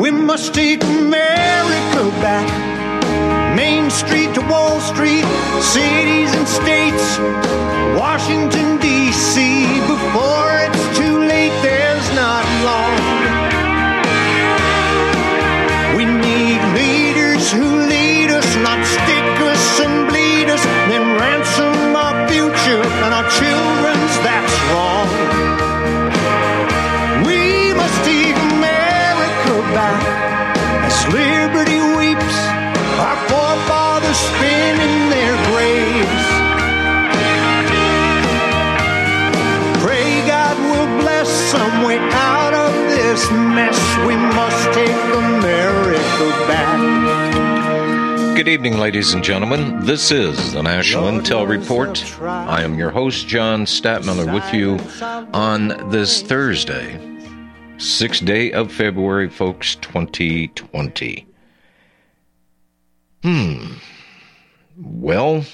We must take America back. Main Street to Wall Street, cities and states, Washington, D.C. Before it's too late, there's not long. We need leaders who lead us, not this mess. We must take America back. Good evening, ladies and gentlemen. This is the National Intel Report. I am your host, John Stadtmiller, with you on this Thursday, 6th day of February, folks, 2020. Hmm. Well,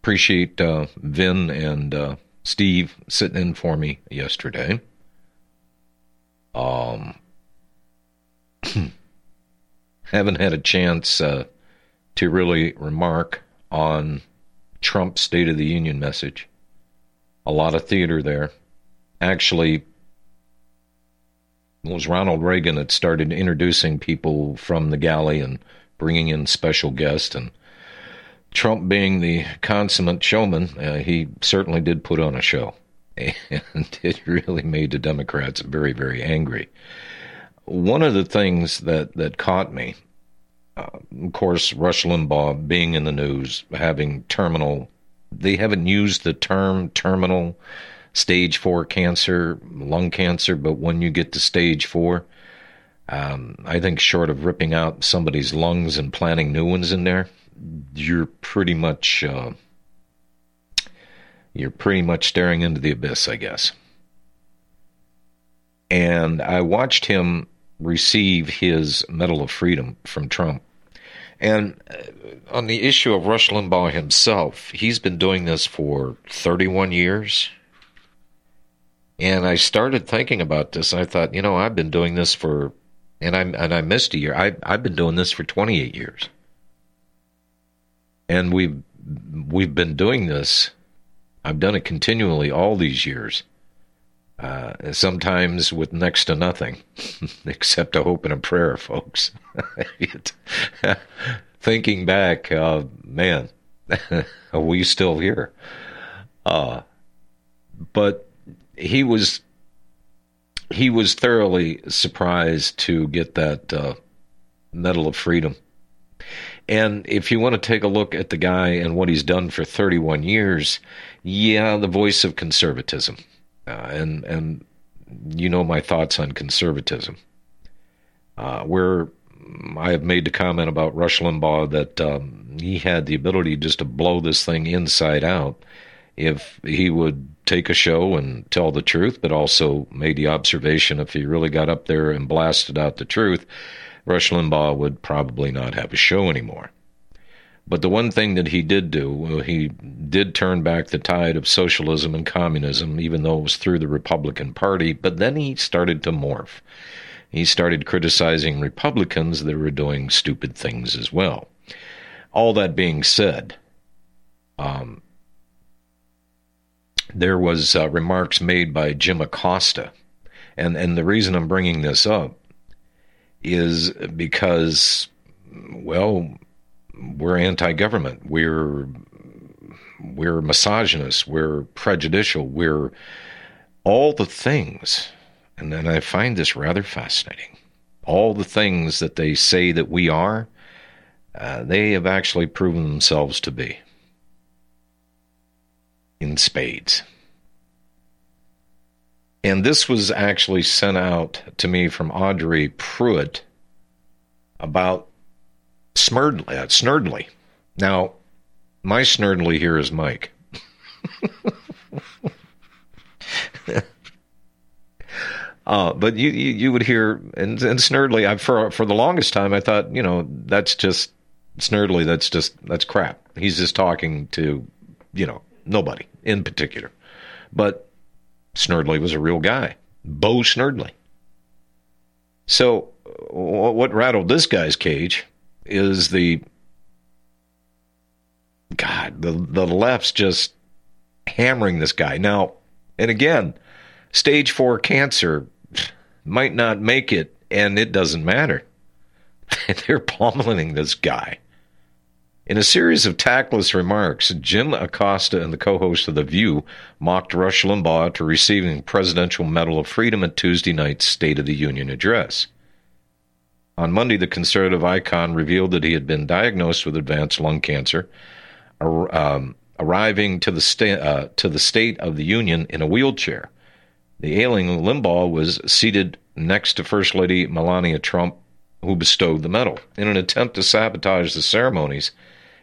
appreciate uh, Vin and uh, Steve sitting in for me yesterday. Um, haven't had a chance uh, to really remark on Trump's State of the Union message. A lot of theater there. Actually, it was Ronald Reagan that started introducing people from the galley and bringing in special guests. And Trump, being the consummate showman, uh, he certainly did put on a show. And it really made the Democrats very, very angry. One of the things that, that caught me, uh, of course, Rush Limbaugh being in the news, having terminal, they haven't used the term terminal stage four cancer, lung cancer, but when you get to stage four, um, I think short of ripping out somebody's lungs and planting new ones in there, you're pretty much uh, you're pretty much staring into the abyss, I guess. And I watched him receive his Medal of Freedom from Trump. And uh, on the issue of Rush Limbaugh himself, he's been doing this for 31 years. And I started thinking about this. I thought, you know, I've been doing this for, and I and I missed a year. I I've been doing this for 28 years, and we've we've been doing this. I've done it continually all these years. Uh, sometimes with next to nothing, except a hope and a prayer, folks. Thinking back, uh, man, are we still here? Uh, but he was he was thoroughly surprised to get that uh, Medal of Freedom. And if you want to take a look at the guy and what he's done for 31 years, yeah, the voice of conservatism. Uh, and and you know my thoughts on conservatism. Uh, where I have made the comment about Rush Limbaugh that um, he had the ability just to blow this thing inside out if he would take a show and tell the truth, but also made the observation if he really got up there and blasted out the truth, Rush Limbaugh would probably not have a show anymore. But the one thing that he did do, he did turn back the tide of socialism and communism, even though it was through the Republican Party, but then he started to morph. He started criticizing Republicans that were doing stupid things as well. All that being said, um, there was uh, remarks made by Jim Acosta, and and the reason I'm bringing this up is because, well, we're anti-government. We're we're misogynist. We're prejudicial. We're all the things, and then I find this rather fascinating. All the things that they say that we are, uh, they have actually proven themselves to be in spades. And this was actually sent out to me from Audrey Pruitt about Smurdley, uh, Snerdley. Now, my Snerdley here is Mike. uh, but you, you, you would hear and, and Snerdley. I for for the longest time I thought you know that's just Snerdley. That's just that's crap. He's just talking to you know nobody in particular. But Snerdley was a real guy, Bo Snerdley. So what rattled this guy's cage is the God, the the left's just hammering this guy. Now, and again, stage four cancer might not make it, and it doesn't matter. They're pummeling this guy. In a series of tactless remarks, Jim Acosta and the co host of The View mocked Rush Limbaugh to receiving the Presidential Medal of Freedom at Tuesday night's State of the Union address. On Monday, the conservative icon revealed that he had been diagnosed with advanced lung cancer, um, arriving to the, sta- uh, to the State of the Union in a wheelchair. The ailing Limbaugh was seated next to First Lady Melania Trump, who bestowed the medal. In an attempt to sabotage the ceremonies,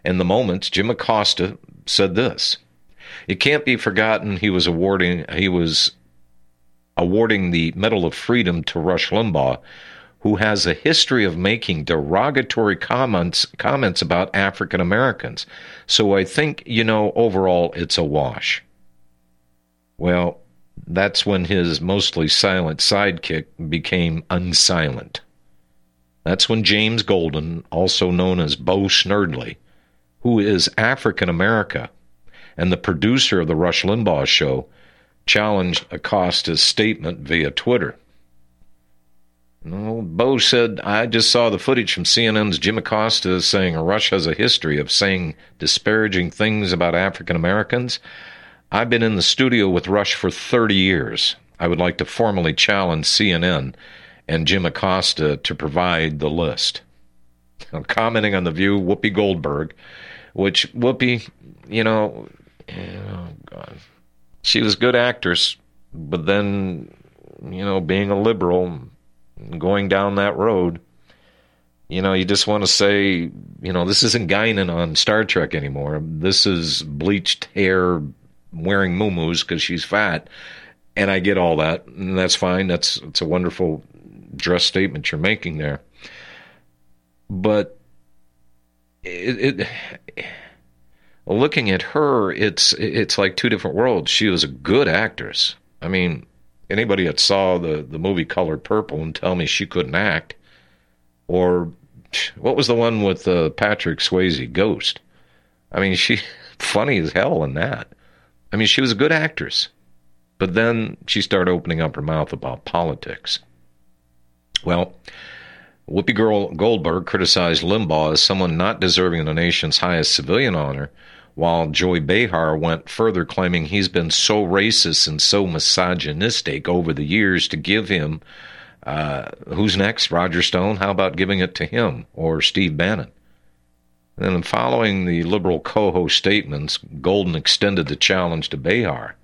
in the moments, Jim Acosta said this. It can't be forgotten he was awarding he was awarding the Medal of Freedom to Rush Limbaugh, who has a history of making derogatory comments comments about African Americans. So I think, you know, overall it's a wash. Well, that's when his mostly silent sidekick became unsilent. That's when James Golden, also known as Bo Snerdley, who is African America and the producer of the Rush Limbaugh show, challenged Acosta's statement via Twitter. Bo said, I just saw the footage from CNN's Jim Acosta saying Rush has a history of saying disparaging things about African Americans. I've been in the studio with Rush for 30 years. I would like to formally challenge CNN and Jim Acosta to provide the list. Commenting on the view, Whoopi Goldberg which Whoopi, you know, oh God, she was a good actress, but then, you know, being a liberal, going down that road, you know, you just want to say, you know, this isn't Guinan on Star Trek anymore. This is bleached hair, wearing muumuus because she's fat, and I get all that, and that's fine. That's it's a wonderful dress statement you're making there, but it, it looking at her, it's it's like two different worlds. She was a good actress. I mean, anybody that saw the the movie Colored Purple and tell me she couldn't act, or what was the one with uh, Patrick Swayze, Ghost? I mean, she funny as hell in that. I mean, she was a good actress, but then she started opening up her mouth about politics. Well, Whoopi Goldberg criticized Limbaugh as someone not deserving the nation's highest civilian honor, while Joy Behar went further, claiming he's been so racist and so misogynistic over the years to give him. Uh, who's next? Roger Stone? How about giving it to him or Steve Bannon? And then, following the liberal co host statements, Golden extended the challenge to Behar.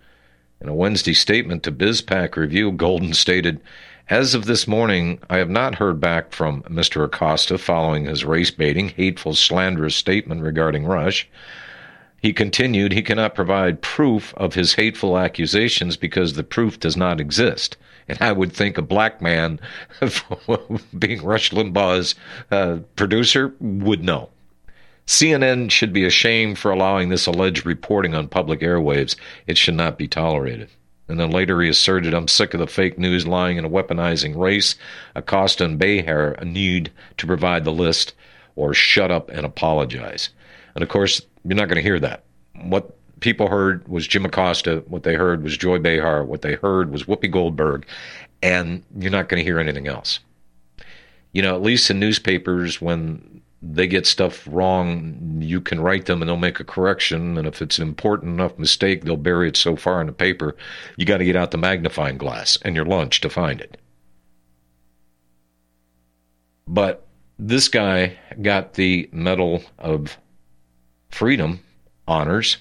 In a Wednesday statement to BizPac Review, Golden stated, as of this morning, I have not heard back from Mr. Acosta following his race baiting, hateful, slanderous statement regarding Rush. He continued he cannot provide proof of his hateful accusations because the proof does not exist. And I would think a black man, being Rush Limbaugh's uh, producer, would know. CNN should be ashamed for allowing this alleged reporting on public airwaves. It should not be tolerated. And then later he asserted, I'm sick of the fake news lying and weaponizing race. Acosta and Behar need to provide the list or shut up and apologize. And of course, you're not going to hear that. What people heard was Jim Acosta. What they heard was Joy Behar. What they heard was Whoopi Goldberg. And you're not going to hear anything else. You know, at least in newspapers, when they get stuff wrong, you can write them and they'll make a correction. And if it's an important enough mistake, they'll bury it so far in the paper, you got to get out the magnifying glass and your lunch to find it. But this guy got the Medal of Freedom honors.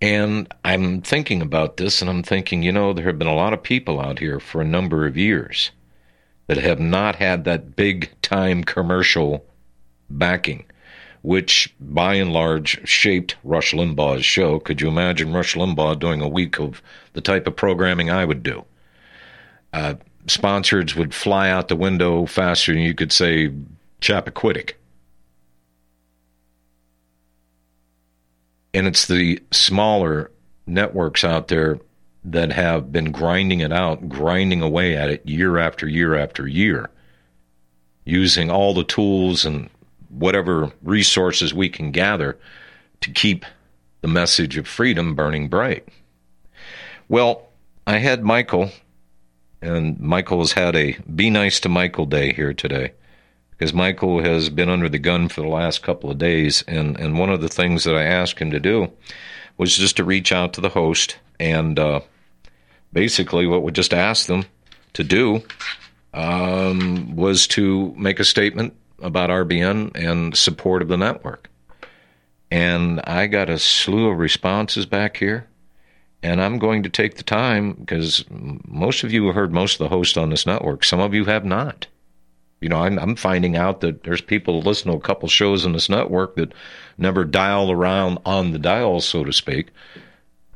And I'm thinking about this and I'm thinking, you know, there have been a lot of people out here for a number of years that have not had that big time commercial backing, which by and large shaped Rush Limbaugh's show. Could you imagine Rush Limbaugh doing a week of the type of programming I would do? Uh, sponsors would fly out the window faster than you could say Chappaquiddick. And it's the smaller networks out there that have been grinding it out, grinding away at it year after year after year, using all the tools and whatever resources we can gather to keep the message of freedom burning bright. Well, I had Michael, and Michael has had a Be Nice to Michael Day here today because Michael has been under the gun for the last couple of days. And, and one of the things that I asked him to do was just to reach out to the host and uh, basically what we just asked them to do um, was to make a statement about RBN and support of the network. And I got a slew of responses back here. And I'm going to take the time because most of you have heard most of the hosts on this network. Some of you have not. You know, I'm, I'm finding out that there's people listen to a couple shows on this network that never dial around on the dial, so to speak,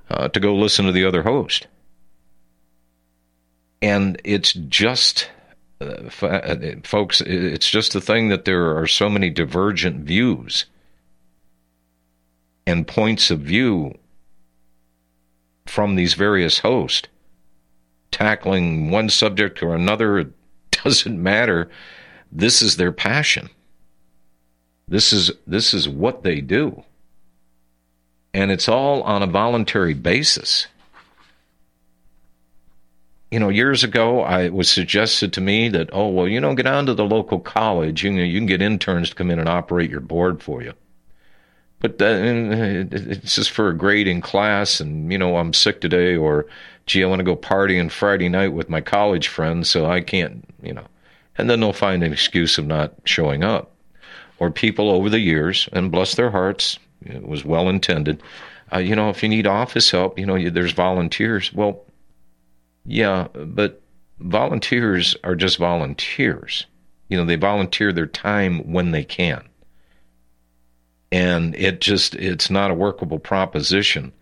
uh, to go listen to the other host. And it's just, uh, uh folks, it's just the thing that there are so many divergent views and points of view from these various hosts tackling one subject or another. It doesn't matter this is their passion. This is this is what they do. And it's all on a voluntary basis. You know, years ago, I it was suggested to me that, oh, well, you know, get on to the local college. You know, you can get interns to come in and operate your board for you. But it's just for a grade in class, and you know, I'm sick today, or gee, I want to go partying Friday night with my college friends, so I can't, you know and then they'll find an excuse of not showing up. Or people over the years, and bless their hearts, it was well intended. Uh, you know, if you need office help, you know, there's volunteers. Well, yeah, but volunteers are just volunteers. You know, they volunteer their time when they can. And it just, it's not a workable proposition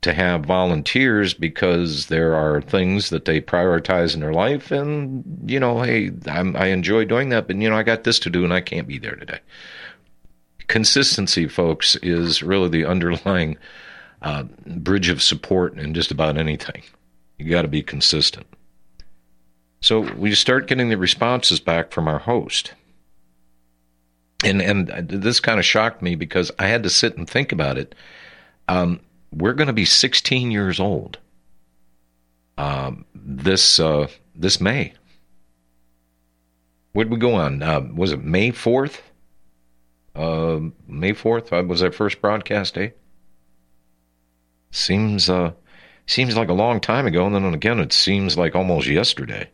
to have volunteers because there are things that they prioritize in their life and you know hey I'm, i enjoy doing that but you know i got this to do and i can't be there today consistency folks is really the underlying uh, bridge of support in just about anything you got to be consistent so we start getting the responses back from our host and and this kind of shocked me because i had to sit and think about it um, we're going to be 16 years old um, this uh, this May. Where did we go on? Uh, was it May 4th? Uh, May 4th uh, was our first broadcast day. Seems uh, seems like a long time ago, and then again, it seems like almost yesterday.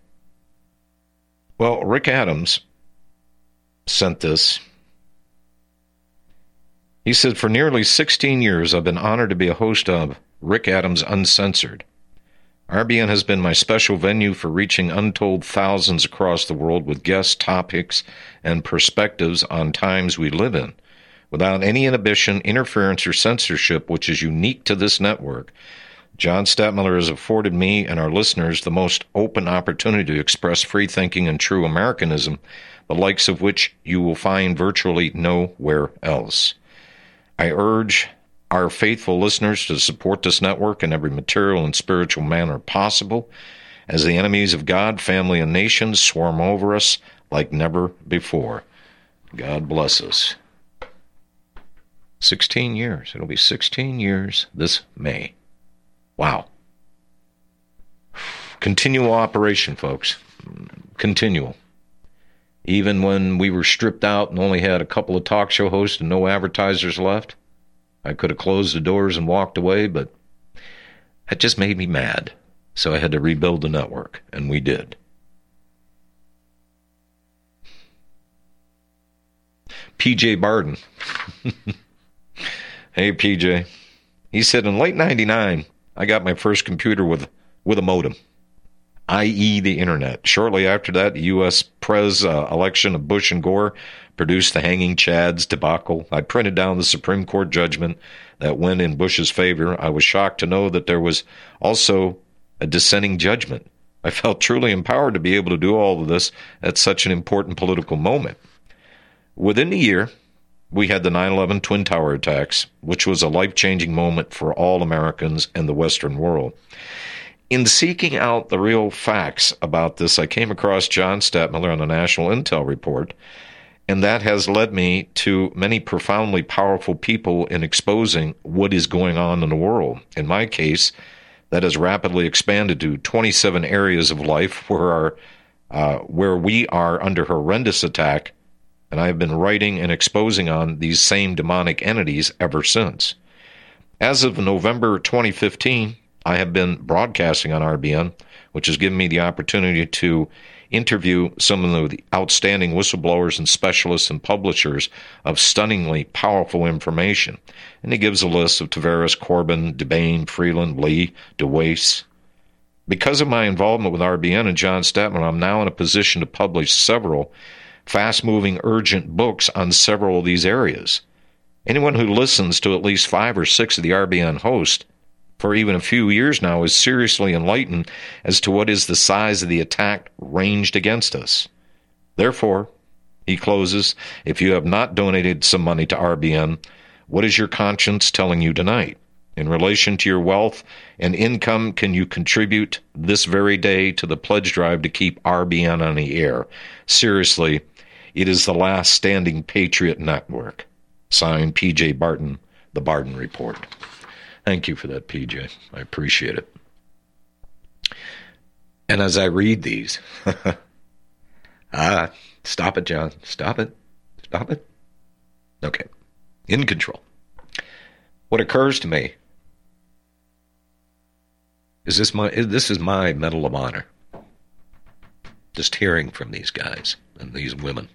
Well, Rick Adams sent this he said, For nearly 16 years, I've been honored to be a host of Rick Adams Uncensored. RBN has been my special venue for reaching untold thousands across the world with guest topics and perspectives on times we live in. Without any inhibition, interference, or censorship which is unique to this network, John Stadtmiller has afforded me and our listeners the most open opportunity to express free thinking and true Americanism, the likes of which you will find virtually nowhere else. I urge our faithful listeners to support this network in every material and spiritual manner possible as the enemies of God, family, and nations swarm over us like never before. God bless us. 16 years. It'll be 16 years this May. Wow. Continual operation, folks. Continual. Even when we were stripped out and only had a couple of talk show hosts and no advertisers left, I could have closed the doors and walked away, but that just made me mad. So I had to rebuild the network, and we did. PJ Barden. hey, PJ. He said, in late 99, I got my first computer with, with a modem, i.e., the internet. Shortly after that, the U.S. Pres uh, election of Bush and Gore produced the hanging Chads debacle. I printed down the Supreme Court judgment that went in Bush's favor. I was shocked to know that there was also a dissenting judgment. I felt truly empowered to be able to do all of this at such an important political moment. Within a year, we had the 9 11 Twin Tower attacks, which was a life changing moment for all Americans and the Western world. In seeking out the real facts about this, I came across John Stadtmiller on the National Intel Report, and that has led me to many profoundly powerful people in exposing what is going on in the world. In my case, that has rapidly expanded to 27 areas of life where, our, uh, where we are under horrendous attack and I have been writing and exposing on these same demonic entities ever since. As of November 2015, I have been broadcasting on RBN, which has given me the opportunity to interview some of the outstanding whistleblowers and specialists and publishers of stunningly powerful information. And he gives a list of Tavares, Corbin, DeBain, Freeland, Lee, DeWace. Because of my involvement with RBN and John Stadtmiller, I'm now in a position to publish several fast moving, urgent books on several of these areas. Anyone who listens to at least five or six of the RBN hosts for even a few years now is seriously enlightened as to what is the size of the attack ranged against us. Therefore, he closes, if you have not donated some money to RBN, what is your conscience telling you tonight? In relation to your wealth and income, can you contribute this very day to the pledge drive to keep RBN on the air? Seriously, it is the last standing Patriot network. Signed, P.J. Barton, The Barton Report. Thank you for that, PJ. I appreciate it. And as I read these, ah, stop it, John. Stop it. Stop it. Okay. In control. What occurs to me is this my this is my medal of honor. Just hearing from these guys and these women.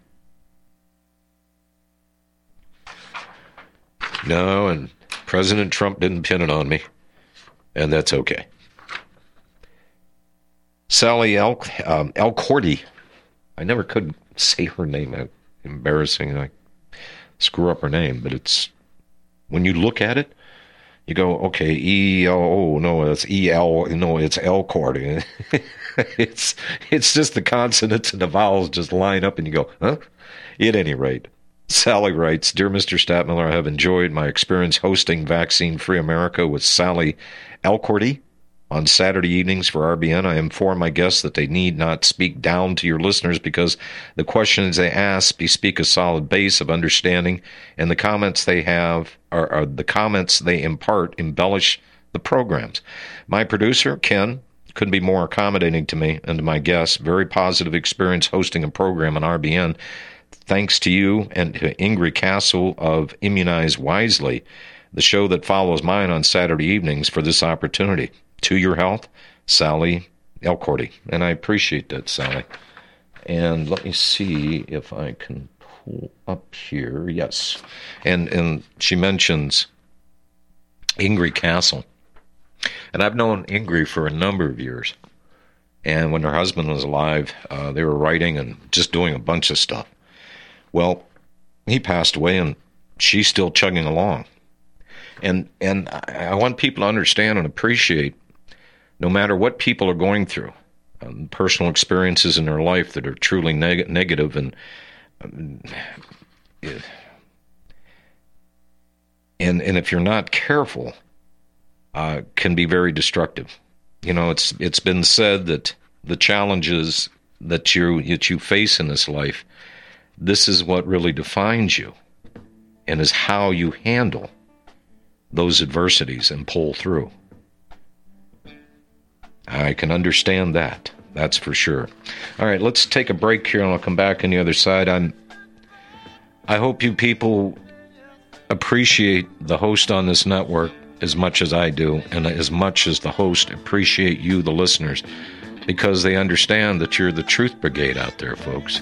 No, and President Trump didn't pin it on me, and that's okay. Sally El um, Elcourty, I never could say her name. Embarrassing. I screw up her name, but it's when you look at it, you go, okay, E L. Oh no, it's E L. No, it's Elcourty. it's it's just the consonants and the vowels just line up, and you go, huh? At any rate, Sally writes Dear Mr. Stadtmiller, I have enjoyed my experience hosting Vaccine Free America with Sally Elcourty on Saturday evenings for RBN. I inform my guests that they need not speak down to your listeners because the questions they ask bespeak a solid base of understanding, and the comments they have are, are the comments they impart embellish the programs. My producer, Ken, couldn't be more accommodating to me and to my guests. Very positive experience hosting a program on RBN Thanks to you and to Ingrid Cassel of Immunize Wisely, the show that follows mine on Saturday evenings, for this opportunity. To your health, Sally Elcourty. And I appreciate that, Sally. And let me see if I can pull up here. Yes. And and she mentions Ingrid Cassel. And I've known Ingrid for a number of years. And when her husband was alive, uh, they were writing and just doing a bunch of stuff. Well, he passed away, and she's still chugging along. And and I want people to understand and appreciate, no matter what people are going through, um, personal experiences in their life that are truly neg- negative and um, and and if you're not careful, uh, can be very destructive. You know, it's it's been said that the challenges that you that you face in this life this is what really defines you and is how you handle those adversities and pull through. I can understand that. That's for sure. All right, let's take a break here and I'll come back on the other side. I'm I hope you people appreciate the host on this network as much as I do and as much as the host appreciate you the listeners because they understand that you're the truth brigade out there, folks.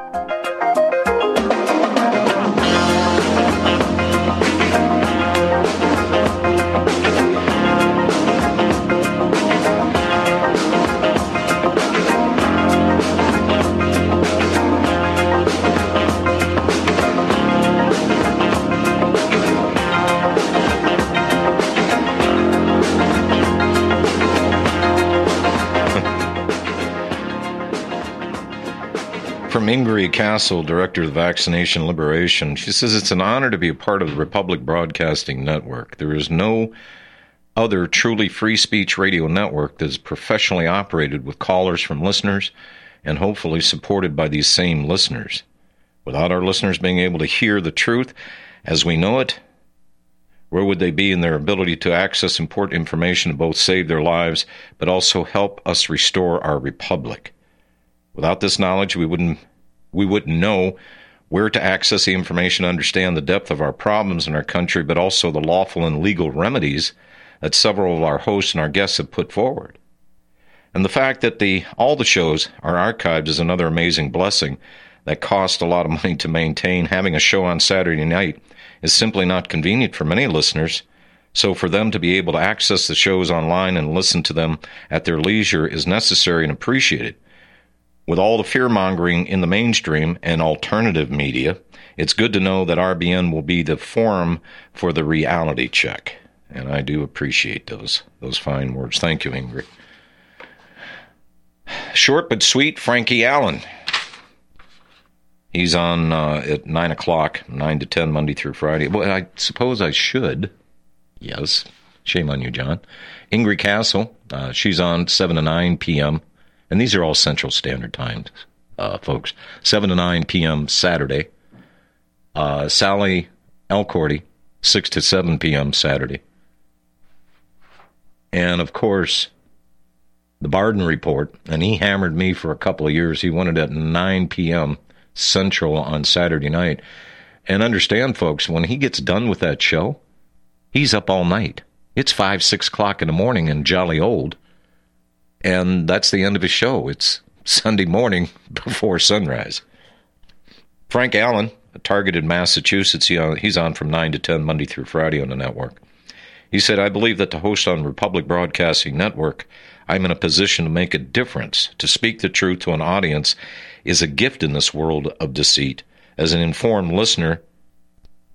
Thank you. From Ingrid Cassel, Director of Vaccination Liberation, she says it's an honor to be a part of the Republic Broadcasting Network. There is no other truly free speech radio network that is professionally operated with callers from listeners and hopefully supported by these same listeners. Without our listeners being able to hear the truth as we know it, where would they be in their ability to access important information to both save their lives but also help us restore our republic? Without this knowledge, we wouldn't we wouldn't know where to access the information understand the depth of our problems in our country, but also the lawful and legal remedies that several of our hosts and our guests have put forward. And the fact that the all the shows are archived is another amazing blessing that costs a lot of money to maintain. Having a show on Saturday night is simply not convenient for many listeners. So for them to be able to access the shows online and listen to them at their leisure is necessary and appreciated. With all the fear mongering in the mainstream and alternative media, it's good to know that RBN will be the forum for the reality check. And I do appreciate those those fine words. Thank you, Ingrid. Short but sweet, Frankie Allen. He's on uh, at 9 o'clock, 9 to 10, Monday through Friday. Well, I suppose I should. Yes. Shame on you, John. Ingrid Cassel, uh, she's on 7 to 9 p.m. And these are all Central Standard Times uh, folks. 7 to 9 p.m. Saturday. Uh, Sally Elcordy, 6 to 7 p.m. Saturday. And of course, the Barden Report, and he hammered me for a couple of years. He wanted it at 9 p.m. Central on Saturday night. And understand, folks, when he gets done with that show, he's up all night. It's 5, 6 o'clock in the morning and jolly old. And that's the end of his show. It's Sunday morning before sunrise. Frank Allen, a targeted Massachusetts, uh, he's on from 9 to 10 Monday through Friday on the network. He said, I believe that to host on Republic Broadcasting Network, I'm in a position to make a difference. To speak the truth to an audience is a gift in this world of deceit. As an informed listener,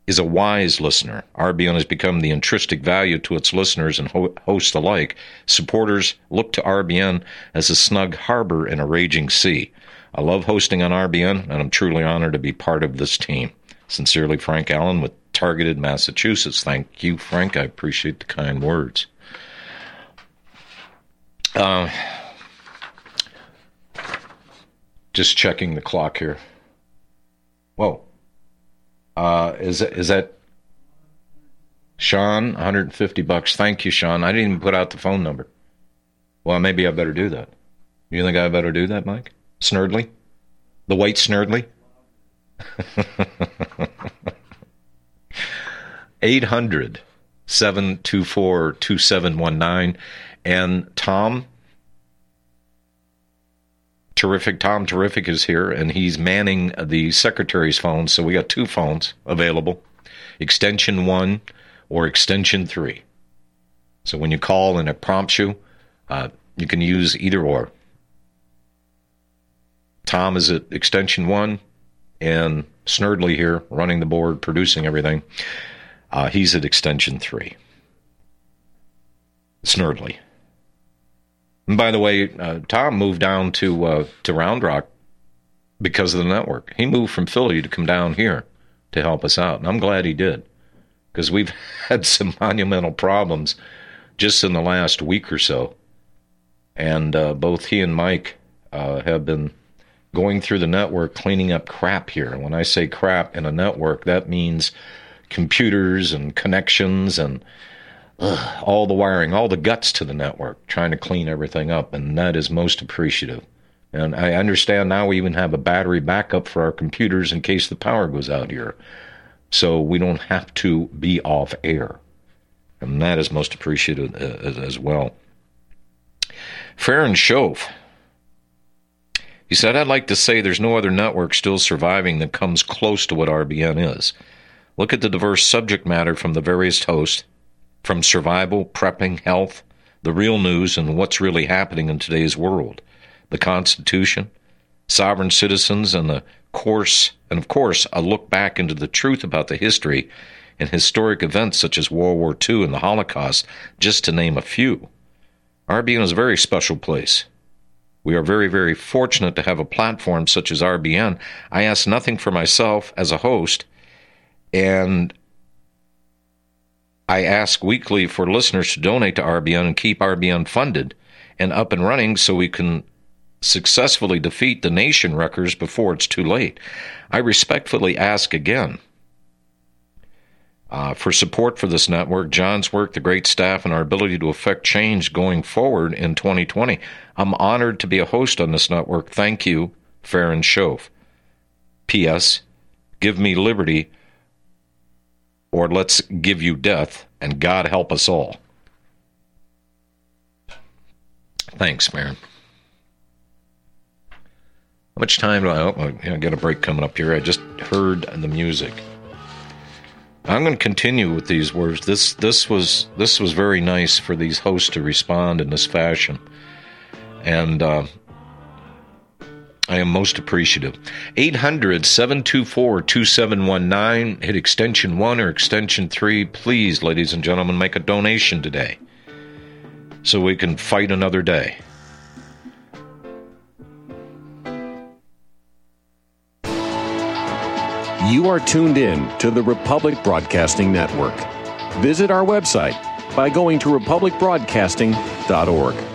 is a wise listener. RBN has become the intrinsic value to its listeners and ho- hosts alike. Supporters look to RBN as a snug harbor in a raging sea. I love hosting on RBN, and I'm truly honored to be part of this team. Sincerely, Frank Allen with Targeted Massachusetts. Thank you, Frank. I appreciate the kind words. Uh, just checking the clock here. Whoa. Uh, is is that Sean? 150 bucks. Thank you, Sean. I didn't even put out the phone number. Well, maybe I better do that. You think I better do that, Mike? Snerdley? The white Snerdley? 800 724 2719. And Tom, terrific, Tom Terrific is here, and he's manning the secretary's phone. So we got two phones available extension one or extension three. So when you call and it prompts you, uh, you can use either or. Tom is at extension one, and Snerdley here running the board, producing everything. Uh, he's at extension three. Snerdley. And by the way, uh, Tom moved down to uh, to Round Rock because of the network. He moved from Philly to come down here to help us out, and I'm glad he did because we've had some monumental problems just in the last week or so, and uh, both he and Mike uh, have been going through the network cleaning up crap here. And when I say crap in a network, that means computers and connections and ugh, all the wiring, all the guts to the network, trying to clean everything up. And that is most appreciative. And I understand now we even have a battery backup for our computers in case the power goes out here. So we don't have to be off air. And that is most appreciated uh, as well. Farron Shove he said, I'd like to say there's no other network still surviving that comes close to what RBN is. Look at the diverse subject matter from the various hosts, from survival, prepping, health, the real news, and what's really happening in today's world, the Constitution, sovereign citizens, and the course, and of course, a look back into the truth about the history and historic events such as World War II and the Holocaust, just to name a few. RBN is a very special place. We are very, very fortunate to have a platform such as RBN. I ask nothing for myself as a host, and I ask weekly for listeners to donate to RBN and keep RBN funded and up and running so we can successfully defeat the nation wreckers before it's too late. I respectfully ask again uh, for support for this network, John's work, the great staff, and our ability to affect change going forward in 2020. I'm honored to be a host on this network. Thank you, Farron Shove. P.S. Give me liberty, or let's give you death, and God help us all. Thanks, Farron. How much time do I? Oh, I got a break coming up here. I just heard the music. I'm going to continue with these words. This this was this was very nice for these hosts to respond in this fashion, and uh, I am most appreciative. 800 724 2719. Hit extension 1 or extension 3. Please, ladies and gentlemen, make a donation today so we can fight another day. You are tuned in to the Republic Broadcasting Network. Visit our website by going to republicbroadcasting.org.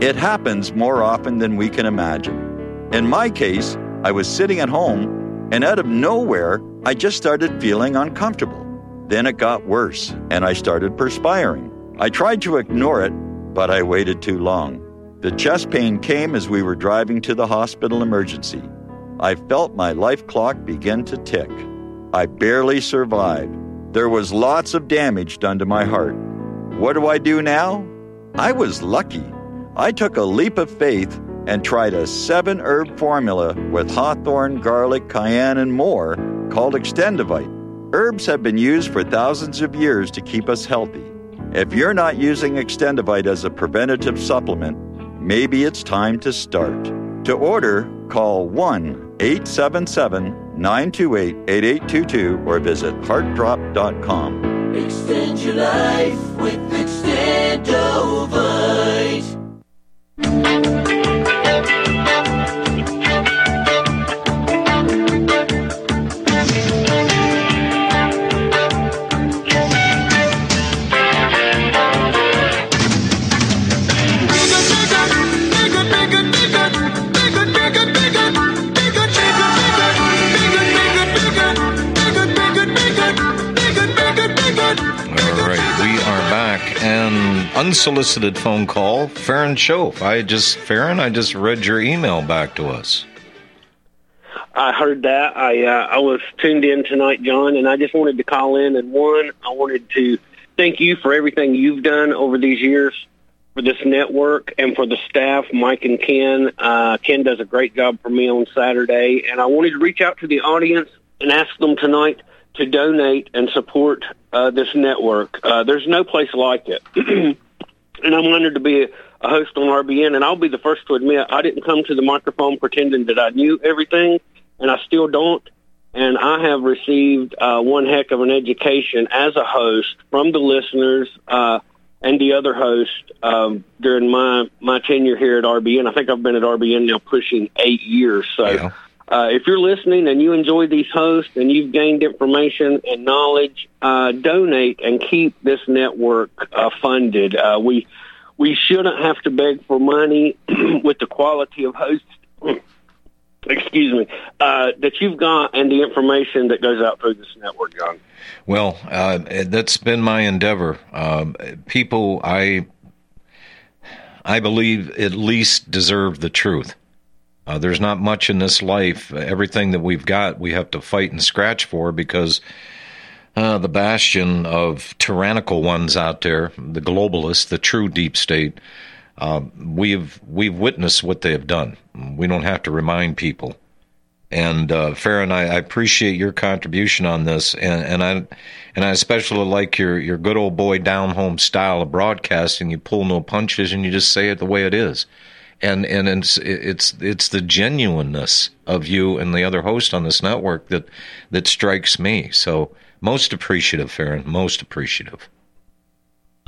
It happens more often than we can imagine. In my case, I was sitting at home, and out of nowhere, I just started feeling uncomfortable. Then it got worse, and I started perspiring. I tried to ignore it, but I waited too long. The chest pain came as we were driving to the hospital emergency. I felt my life clock begin to tick. I barely survived. There was lots of damage done to my heart. What do I do now? I was lucky. I took a leap of faith and tried a seven herb formula with hawthorn, garlic, cayenne, and more called Extendovite. Herbs have been used for thousands of years to keep us healthy. If you're not using Extendovite as a preventative supplement, maybe it's time to start. To order, call 1 877 928 8822 or visit heartdrop.com. Extend your life with Extendovite. And unsolicited phone call, Farron Shoaf. I just, Farron, I just read your email back to us. I heard that. I uh, I was tuned in tonight, John, and I just wanted to call in. And one, I wanted to thank you for everything you've done over these years for this network and for the staff, Mike and Ken. Uh, Ken does a great job for me on Saturday, and I wanted to reach out to the audience and ask them tonight to donate and support uh, this network. Uh, there's no place like it. and I'm honored to be a, host on RBN, and I'll be the first to admit I didn't come to the microphone pretending that I knew everything, and I still don't. And I have received uh, one heck of an education as a host from the listeners uh, and the other hosts um, during my, my tenure here at RBN. I think I've been at RBN now pushing eight years. So yeah. Uh, if you're listening and you enjoy these hosts and you've gained information and knowledge, uh, donate and keep this network uh, funded. Uh, we we shouldn't have to beg for money with the quality of hosts. excuse me, uh, that you've got and the information that goes out through this network, John. Well, uh, that's been my endeavor. Um, people, I, I believe, at least deserve the truth. Uh, there's not much in this life. Everything that we've got, we have to fight and scratch for because uh, the bastion of tyrannical ones out there, the globalists, the true deep state, uh, we've we've witnessed what they have done. We don't have to remind people. And uh, Farron, I, I appreciate your contribution on this, and, and I and I especially like your your good old boy down home style of broadcasting. You pull no punches, and you just say it the way it is and and it's it's it's the genuineness of you and the other host on this network that that strikes me. So most appreciative, Farron. Most appreciative.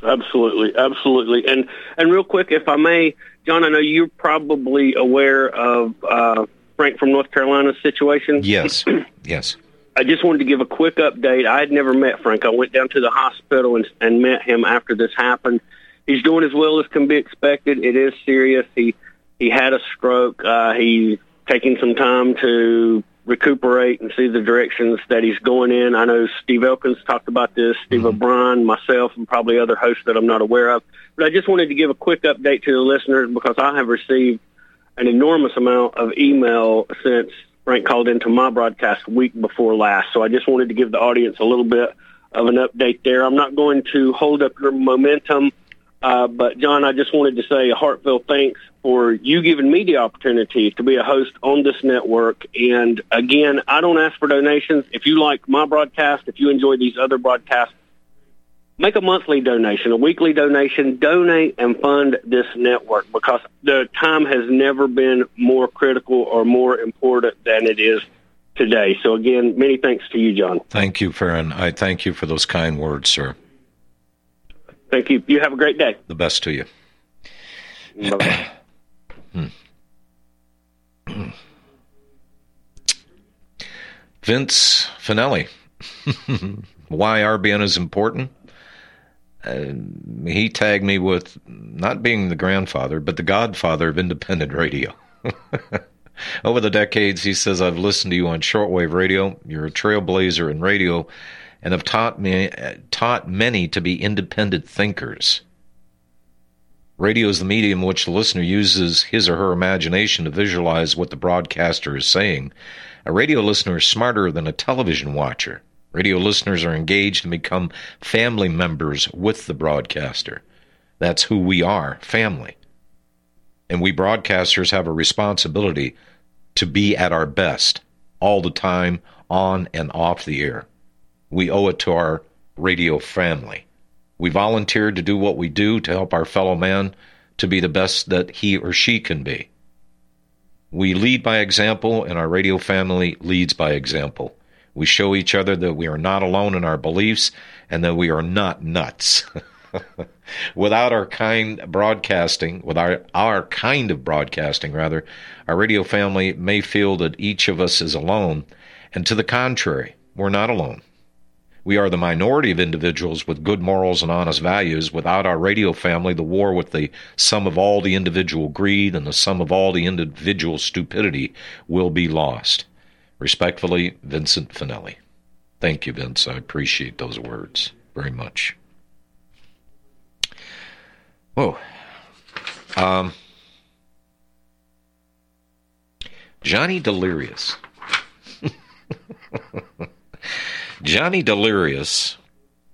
Absolutely, absolutely. And and real quick, if I may, John, I know you're probably aware of uh, Frank from North Carolina's situation. Yes, yes. I just wanted to give a quick update. I had never met Frank. I went down to the hospital and, and met him after this happened he's doing as well as can be expected. It is serious. He he had a stroke. Uh, he's taking some time to recuperate and see the directions that he's going in. I know Steve Elkins talked about this, Steve mm-hmm. O'Brien, myself, and probably other hosts that I'm not aware of. But I just wanted to give a quick update to the listeners because I have received an enormous amount of email since Frank called into my broadcast week before last. So I just wanted to give the audience a little bit of an update there. I'm not going to hold up your momentum uh, but John, I just wanted to say a heartfelt thanks for you giving me the opportunity to be a host on this network. And again, I don't ask for donations. If you like my broadcast, if you enjoy these other broadcasts, make a monthly donation, a weekly donation, donate and fund this network because the time has never been more critical or more important than it is today. So again, many thanks to you, John. Thank you, Farron. I thank you for those kind words, sir. Thank you. You have a great day. The best to you. Vince Finelli. Why RBN is important? Uh, he tagged me with not being the grandfather, but the godfather of independent radio. Over the decades, he says, I've listened to you on shortwave radio. You're a trailblazer in radio and have taught me taught many to be independent thinkers. Radio is the medium in which the listener uses his or her imagination to visualize what the broadcaster is saying. A radio listener is smarter than a television watcher. Radio listeners are engaged and become family members with the broadcaster. That's who we are, family. And we broadcasters have a responsibility to be at our best all the time, on and off the air. We owe it to our radio family. We volunteered to do what we do to help our fellow man to be the best that he or she can be. We lead by example, and our radio family leads by example. We show each other that we are not alone in our beliefs and that we are not nuts. without our kind broadcasting, without our kind of broadcasting, rather, our radio family may feel that each of us is alone. And to the contrary, we're not alone. We are the minority of individuals with good morals and honest values. Without our radio family, the war with the sum of all the individual greed and the sum of all the individual stupidity will be lost. Respectfully, Vincent Finelli. Thank you, Vince. I appreciate those words very much. Whoa. Um, Johnny Delirious. Johnny Delirious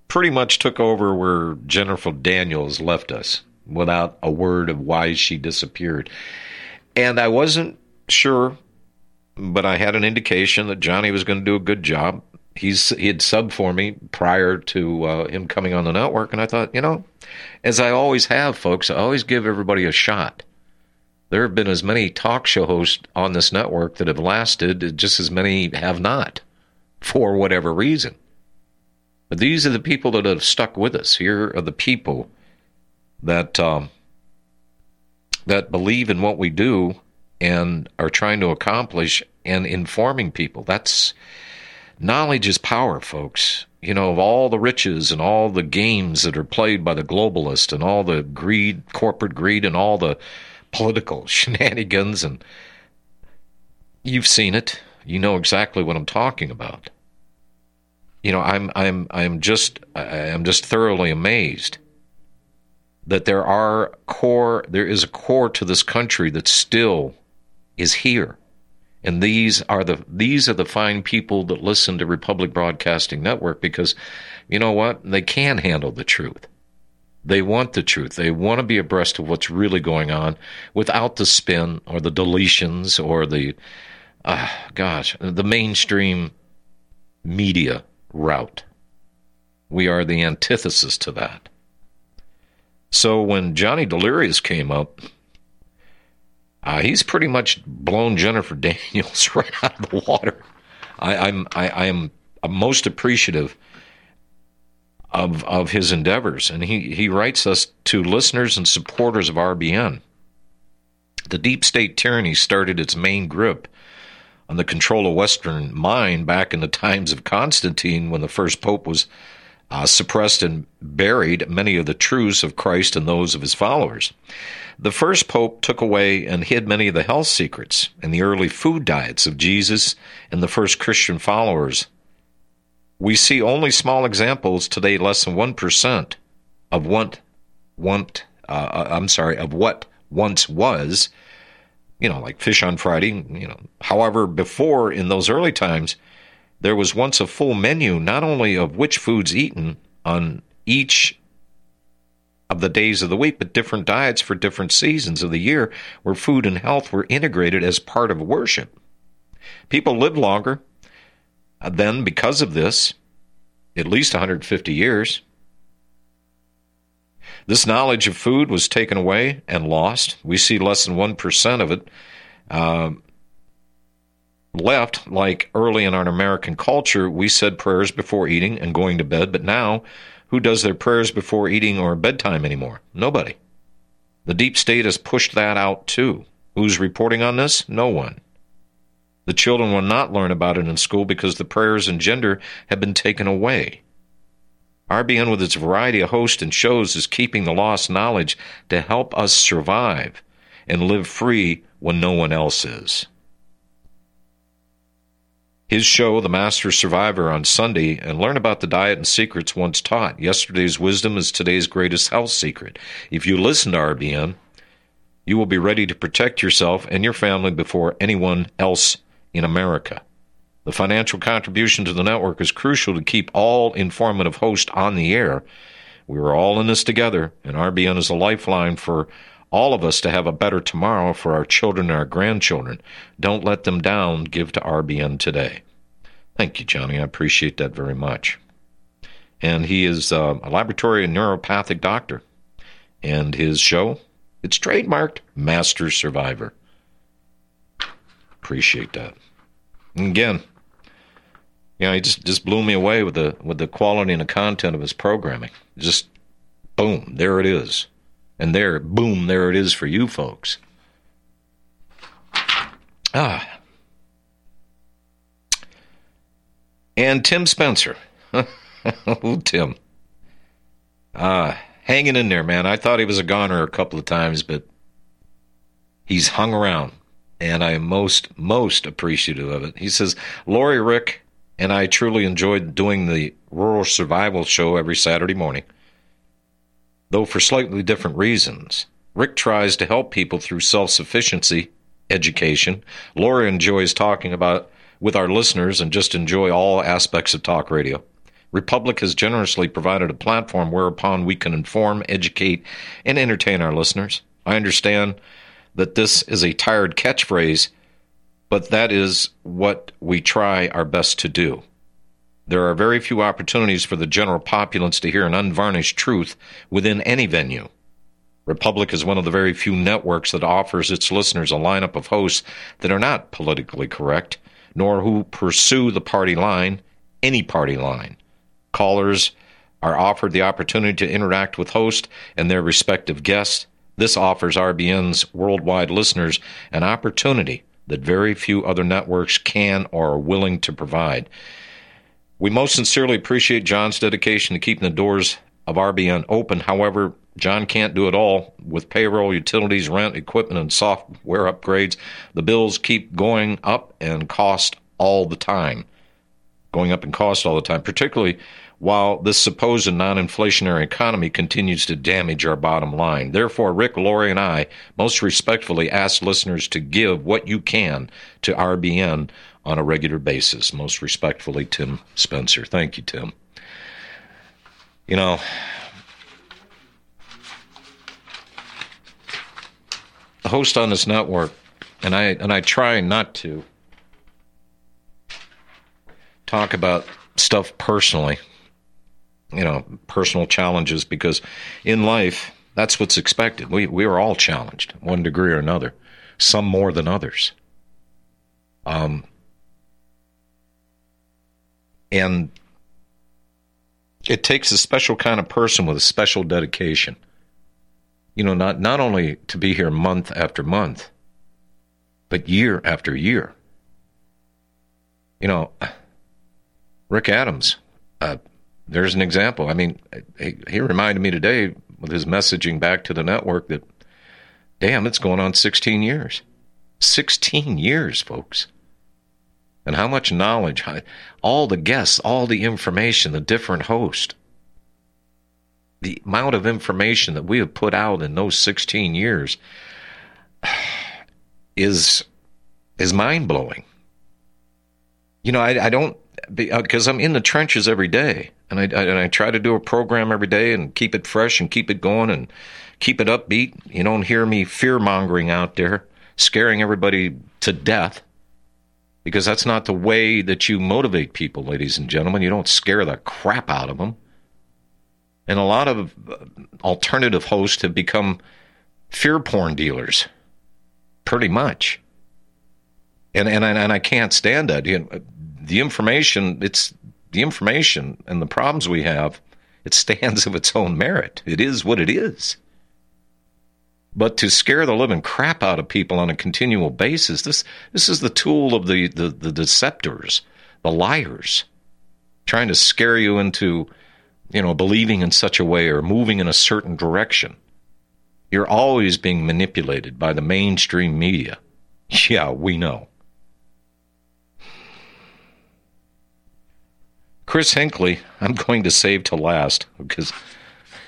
pretty much took over where Jennifer Daniels left us without a word of why she disappeared. And I wasn't sure, but I had an indication that Johnny was going to do a good job. He's he had subbed for me prior to uh, him coming on the network, and I thought, you know, as I always have, folks, I always give everybody a shot. There have been as many talk show hosts on this network that have lasted, just as many have not for whatever reason. But these are the people that have stuck with us. Here are the people that um, that believe in what we do and are trying to accomplish and informing people. That's knowledge is power, folks. You know, of all the riches and all the games that are played by the globalists and all the greed, corporate greed, and all the political shenanigans, and you've seen it. You know exactly what I'm talking about you know, I'm I'm I'm just I'm just thoroughly amazed that there are core there is a core to this country that still is here. And these are the these are the fine people that listen to Republic Broadcasting Network because you know what? They can handle the truth. They want the truth. They want to be abreast of what's really going on without the spin or the deletions or the, uh, gosh, the mainstream media route. We are the antithesis to that. So when Johnny Delirious came up, uh, he's pretty much blown Jennifer Daniels right out of the water. I, I'm I, I am most appreciative of of his endeavors, and he he writes us to listeners and supporters of RBN. The deep state tyranny started its main grip on the control of Western mind back in the times of Constantine, when the first pope was uh, suppressed and buried many of the truths of Christ and those of his followers. The first pope took away and hid many of the health secrets and the early food diets of Jesus and the first Christian followers. We see only small examples today, less than 1% of what, what uh, uh, I'm sorry, of what once was, you know, like fish on Friday, you know. However, before in those early times, there was once a full menu, not only of which foods eaten on each of the days of the week, but different diets for different seasons of the year where food and health were integrated as part of worship. People lived longer then because of this, at least 150 years. This knowledge of food was taken away and lost. We see less than 1% of it. Uh, left, like early in our American culture, we said prayers before eating and going to bed, but now who does their prayers before eating or bedtime anymore? Nobody. The deep state has pushed that out too. Who's reporting on this? No one. The children will not learn about it in school because the prayers and gender have been taken away. RBN, with its variety of hosts and shows, is keeping the lost knowledge to help us survive and live free when no one else is his show, The Master Survivor, on Sunday and learn about the diet and secrets once taught. Yesterday's wisdom is today's greatest health secret. If you listen to RBN, you will be ready to protect yourself and your family before anyone else in America. The financial contribution to the network is crucial to keep all informative hosts on the air. We are all in this together, and RBN is a lifeline for all of us to have a better tomorrow for our children and our grandchildren. Don't let them down. Give to RBN today. Thank you, Johnny. I appreciate that very much. And he is uh, a laboratory and neuropathic doctor. And his show, it's trademarked Master Survivor. Appreciate that. Again, you know, he just, just blew me away with the with the quality and the content of his programming. Just boom, there it is. And there, boom, there it is for you folks. Ah. And Tim Spencer. oh, Tim. Ah, hanging in there, man. I thought he was a goner a couple of times, but he's hung around, and I am most, most appreciative of it. He says, Lori, Rick, and I truly enjoyed doing the rural survival show every Saturday morning though for slightly different reasons. Rick tries to help people through self sufficiency, education. Laura enjoys talking about with our listeners and just enjoy all aspects of talk radio. Republic has generously provided a platform whereupon we can inform, educate, and entertain our listeners. I understand that this is a tired catchphrase, but that is what we try our best to do. There are very few opportunities for the general populace to hear an unvarnished truth within any venue. Republic is one of the very few networks that offers its listeners a lineup of hosts that are not politically correct, nor who pursue the party line, any party line. Callers are offered the opportunity to interact with hosts and their respective guests. This offers RBN's worldwide listeners an opportunity that very few other networks can or are willing to provide. We most sincerely appreciate John's dedication to keeping the doors of RBN open. However, John can't do it all with payroll, utilities, rent, equipment, and software upgrades. The bills keep going up and cost all the time. Going up in cost all the time, particularly while this supposed non inflationary economy continues to damage our bottom line. Therefore, Rick, Lori, and I most respectfully ask listeners to give what you can to RBN on a regular basis. Most respectfully, Tim Spencer. Thank you, Tim. You know, a host on this network, and I and I try not to talk about stuff personally you know, personal challenges, because in life that's what's expected. We we are all challenged, one degree or another, some more than others. Um, and it takes a special kind of person with a special dedication. You know, not not only to be here month after month, but year after year. You know, Rick Adams, uh, there's an example. I mean, he, he reminded me today with his messaging back to the network that, damn, it's going on 16 years. 16 years, folks. And how much knowledge, all the guests, all the information, the different hosts, the amount of information that we have put out in those 16 years is is mind blowing. You know, I, I don't because uh, I'm in the trenches every day, and I, I, and I try to do a program every day and keep it fresh and keep it going and keep it upbeat. You don't hear me fear mongering out there, scaring everybody to death, because that's not the way that you motivate people, ladies and gentlemen. You don't scare the crap out of them. And a lot of uh, alternative hosts have become fear porn dealers, pretty much. And and and I can't stand that. You know, the information it's the information and the problems we have it stands of its own merit. It is what it is. But to scare the living crap out of people on a continual basis this this is the tool of the the, the deceptors the liars trying to scare you into you know believing in such a way or moving in a certain direction. You're always being manipulated by the mainstream media. Yeah we know Chris Hinckley, I'm going to save to last because.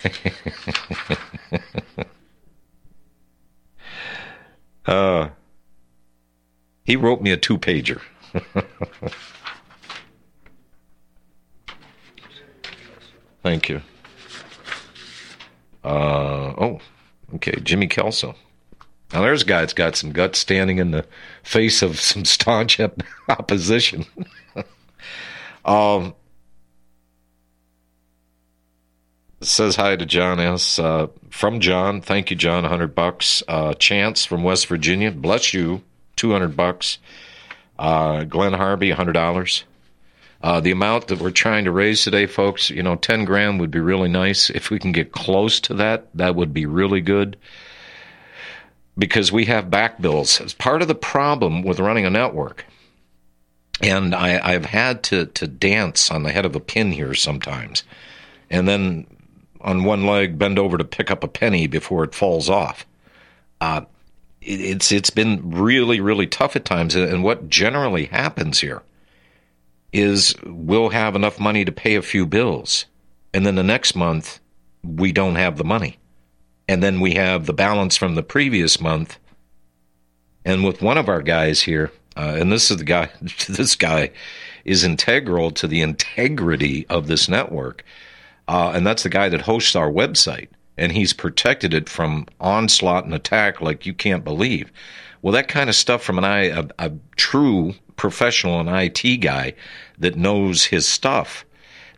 uh, he wrote me a two pager. Thank you. Uh, oh, okay, Jimmy Kelso. Now there's a guy that's got some guts standing in the face of some staunch opposition. um, says hi to John S. Uh, from John, thank you, John. hundred bucks. Uh, Chance from West Virginia, bless you. Two hundred bucks. Uh, Glenn Harvey, hundred dollars. Uh, the amount that we're trying to raise today, folks, you know, ten grand would be really nice. If we can get close to that, that would be really good. Because we have back bills. It's part of the problem with running a network. And I, I've had to, to dance on the head of a pin here sometimes. And then on one leg, bend over to pick up a penny before it falls off. Uh, it, it's it's been really really tough at times, and what generally happens here is we'll have enough money to pay a few bills, and then the next month we don't have the money, and then we have the balance from the previous month. And with one of our guys here, uh, and this is the guy, this guy is integral to the integrity of this network uh, and that's the guy that hosts our website, and he's protected it from onslaught and attack like you can't believe. Well, that kind of stuff from an I, a, a true professional and IT guy that knows his stuff.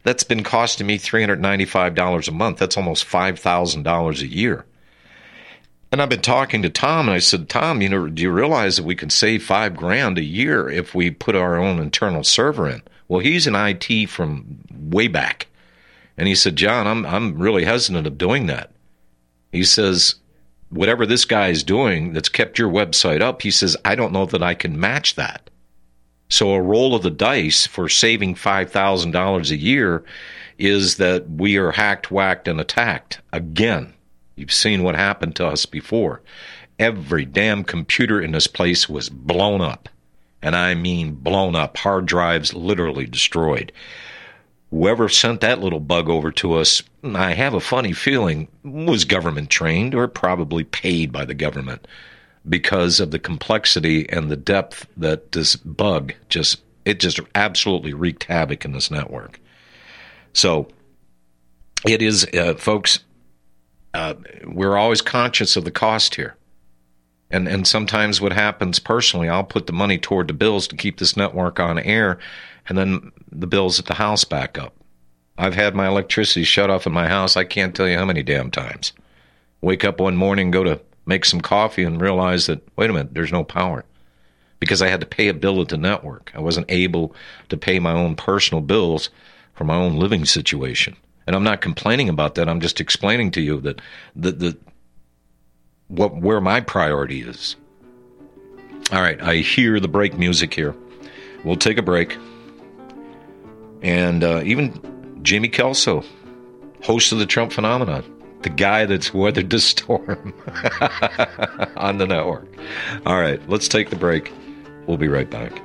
That's been costing me $395 a month. That's almost $5,000 a year. And I've been talking to Tom, and I said, Tom, you know, do you realize that we can save five grand a year if we put our own internal server in? Well, he's an IT from way back. And he said, John, I'm, I'm really hesitant of doing that. He says, whatever this guy is doing that's kept your website up, he says, I don't know that I can match that. So a roll of the dice for saving $5,000 a year is that we are hacked, whacked, and attacked again. You've seen what happened to us before. Every damn computer in this place was blown up. And I mean blown up. Hard drives literally destroyed whoever sent that little bug over to us, I have a funny feeling, was government trained or probably paid by the government because of the complexity and the depth that this bug just it just absolutely wreaked havoc in this network. So it is, uh, folks. Uh, we're always conscious of the cost here. And and sometimes what happens personally, I'll put the money toward the bills to keep this network on air, and then the bills at the house back up. I've had my electricity shut off in my house. I can't tell you how many damn times. Wake up one morning, go to make some coffee, and realize that wait a minute, there's no power because I had to pay a bill at the network. I wasn't able to pay my own personal bills for my own living situation. And I'm not complaining about that. I'm just explaining to you that the, the what where my priority is. All right, I hear the break music here. We'll take a break. And uh, even Jimmy Kelso, host of the Trump Phenomenon, the guy that's weathered the storm on the network. All right, let's take the break. We'll be right back.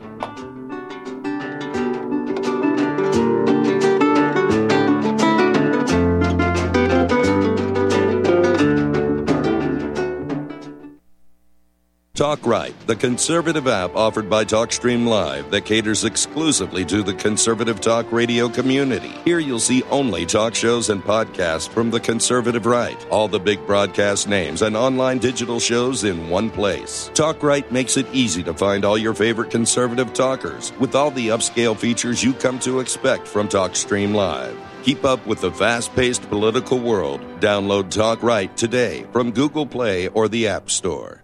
Talk Right, the conservative app offered by TalkStream Live that caters exclusively to the conservative talk radio community. Here you'll see only talk shows and podcasts from the conservative right, all the big broadcast names and online digital shows in one place. Talk Right makes it easy to find all your favorite conservative talkers with all the upscale features you come to expect from TalkStream Live. Keep up with the fast paced political world. Download Talk Right today from Google Play or the App Store.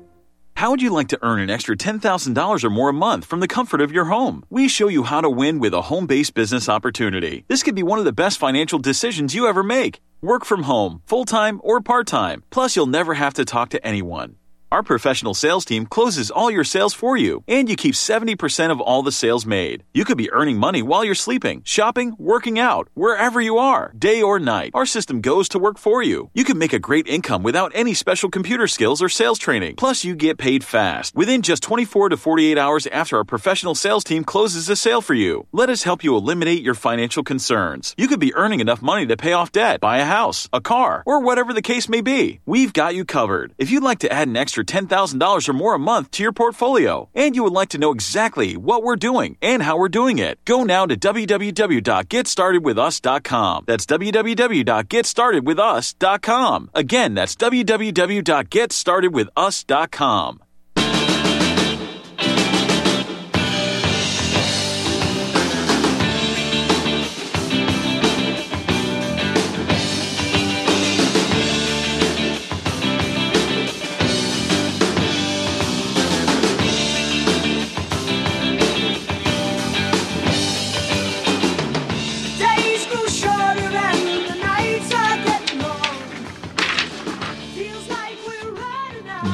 How would you like to earn an extra $10,000 or more a month from the comfort of your home? We show you how to win with a home based business opportunity. This could be one of the best financial decisions you ever make. Work from home, full time or part time. Plus, you'll never have to talk to anyone. Our professional sales team closes all your sales for you, and you keep 70% of all the sales made. You could be earning money while you're sleeping, shopping, working out, wherever you are, day or night. Our system goes to work for you. You can make a great income without any special computer skills or sales training. Plus, you get paid fast within just 24 to 48 hours after our professional sales team closes a sale for you. Let us help you eliminate your financial concerns. You could be earning enough money to pay off debt, buy a house, a car, or whatever the case may be. We've got you covered. If you'd like to add an extra $10,000 or more a month to your portfolio, and you would like to know exactly what we're doing and how we're doing it, go now to www.getstartedwithus.com. That's www.getstartedwithus.com. Again, that's www.getstartedwithus.com.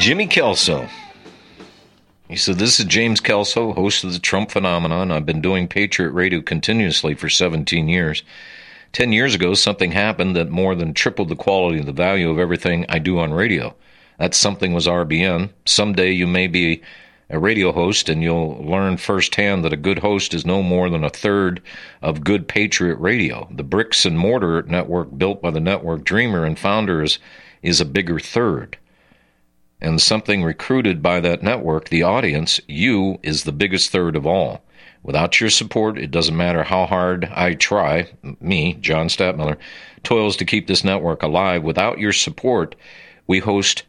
Jimmy Kelso. He said, This is James Kelso, host of the Trump Phenomenon. I've been doing Patriot Radio continuously for 17 years. Ten years ago, something happened that more than tripled the quality and the value of everything I do on radio. That something was RBN. Someday you may be a radio host and you'll learn firsthand that a good host is no more than a third of good Patriot Radio. The bricks and mortar network built by the network dreamer and founders is a bigger third. And something recruited by that network, the audience, you is the biggest third of all. Without your support, it doesn't matter how hard I try, me, John Stadtmiller, toils to keep this network alive. Without your support, we host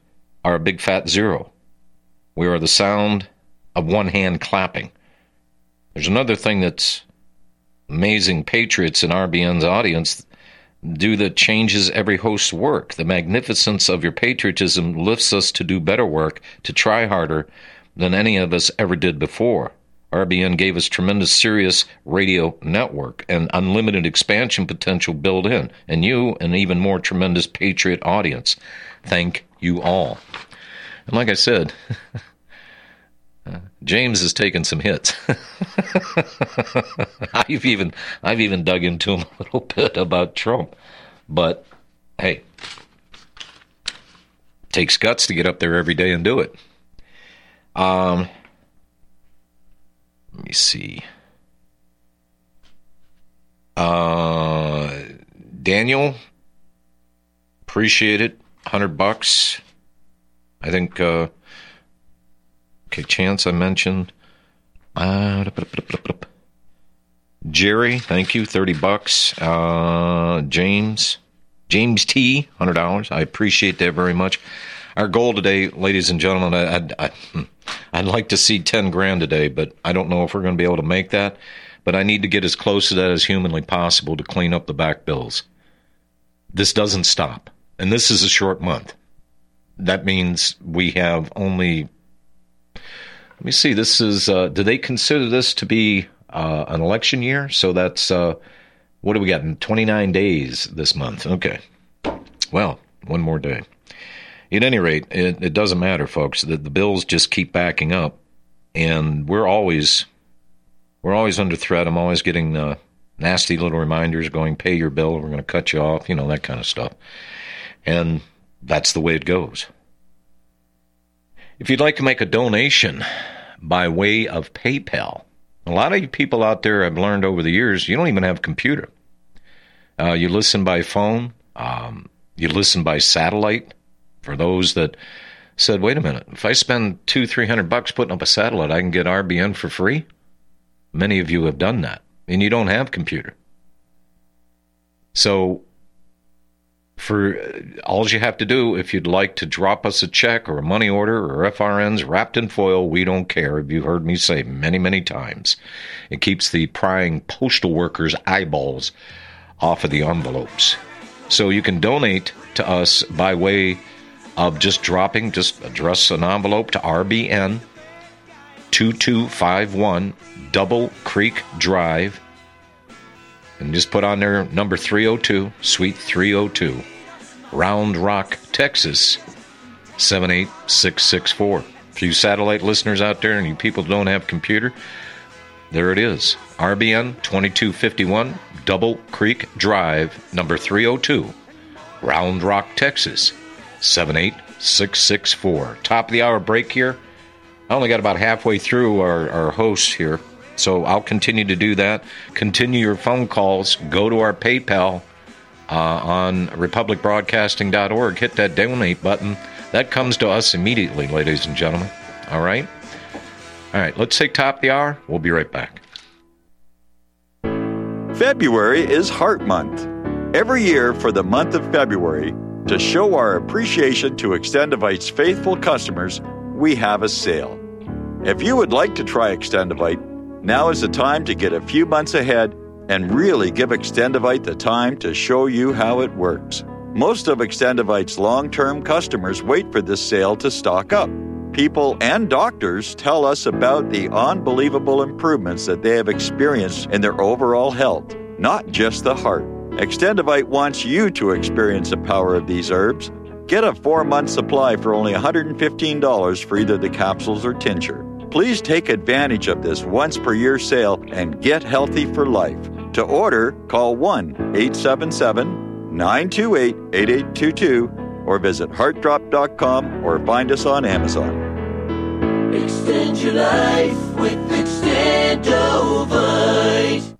our big fat zero. We are the sound of one hand clapping. There's another thing that's amazing patriots in RBN's audience do the changes every host's work. The magnificence of your patriotism lifts us to do better work, to try harder than any of us ever did before. RBN gave us tremendous serious radio network and unlimited expansion potential built in, and you an even more tremendous patriot audience. Thank you all. And like I said, James has taken some hits. I've even I've even dug into him a little bit about Trump, but hey, takes guts to get up there every day and do it. Um, let me see. Uh, Daniel, appreciate it. Hundred bucks. I think. Uh, Chance, I mentioned. Uh, Jerry, thank you. Thirty bucks. Uh, James, James T, hundred dollars. I appreciate that very much. Our goal today, ladies and gentlemen, I, I'd, I'd like to see ten grand today, but I don't know if we're going to be able to make that. But I need to get as close to that as humanly possible to clean up the back bills. This doesn't stop, and this is a short month. That means we have only. Let me see. This is. Uh, do they consider this to be uh, an election year? So that's uh, what do we got in 29 days this month? Okay. Well, one more day. At any rate, it, it doesn't matter, folks. The, the bills just keep backing up, and we're always we're always under threat. I'm always getting uh, nasty little reminders going, "Pay your bill. We're going to cut you off." You know that kind of stuff, and that's the way it goes. If you'd like to make a donation by way of PayPal, a lot of you people out there I've learned over the years, you don't even have a computer. Uh, you listen by phone, um, you listen by satellite. For those that said, wait a minute, if I spend two, three hundred bucks putting up a satellite, I can get RBN for free. Many of you have done that, and you don't have computer. So, for uh, all you have to do, if you'd like to drop us a check or a money order or FRNs wrapped in foil, we don't care. You've heard me say many, many times. It keeps the prying postal workers' eyeballs off of the envelopes. So you can donate to us by way of just dropping, just address an envelope to RBN 2251 Double Creek Drive and just put on there number 302, Suite 302, Round Rock, Texas 78664. For you satellite listeners out there and you people don't have computer, there it is. RBN 2251 Double Creek Drive, number 302, Round Rock, Texas 78664. Top of the hour break here. I only got about halfway through our, our hosts here, so I'll continue to do that. Continue your phone calls. Go to our PayPal uh, on republicbroadcasting.org. Hit that donate button. That comes to us immediately, ladies and gentlemen. All right? All right, let's take top the hour. We'll be right back. February is Heart Month. Every year for the month of February, to show our appreciation to Extendovite's faithful customers, we have a sale. If you would like to try Extendovite, now is the time to get a few months ahead and really give Extendovite the time to show you how it works. Most of Extendovite's long term customers wait for this sale to stock up. People and doctors tell us about the unbelievable improvements that they have experienced in their overall health, not just the heart. Extendovite wants you to experience the power of these herbs. Get a four month supply for only $115 for either the capsules or tincture. Please take advantage of this once per year sale and get healthy for life. To order, call 1 877 928 8822 or visit heartdrop.com or find us on Amazon. Extend your life with Extendovite.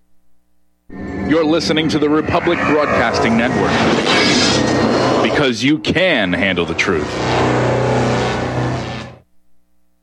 You're listening to the Republic Broadcasting Network because you can handle the truth.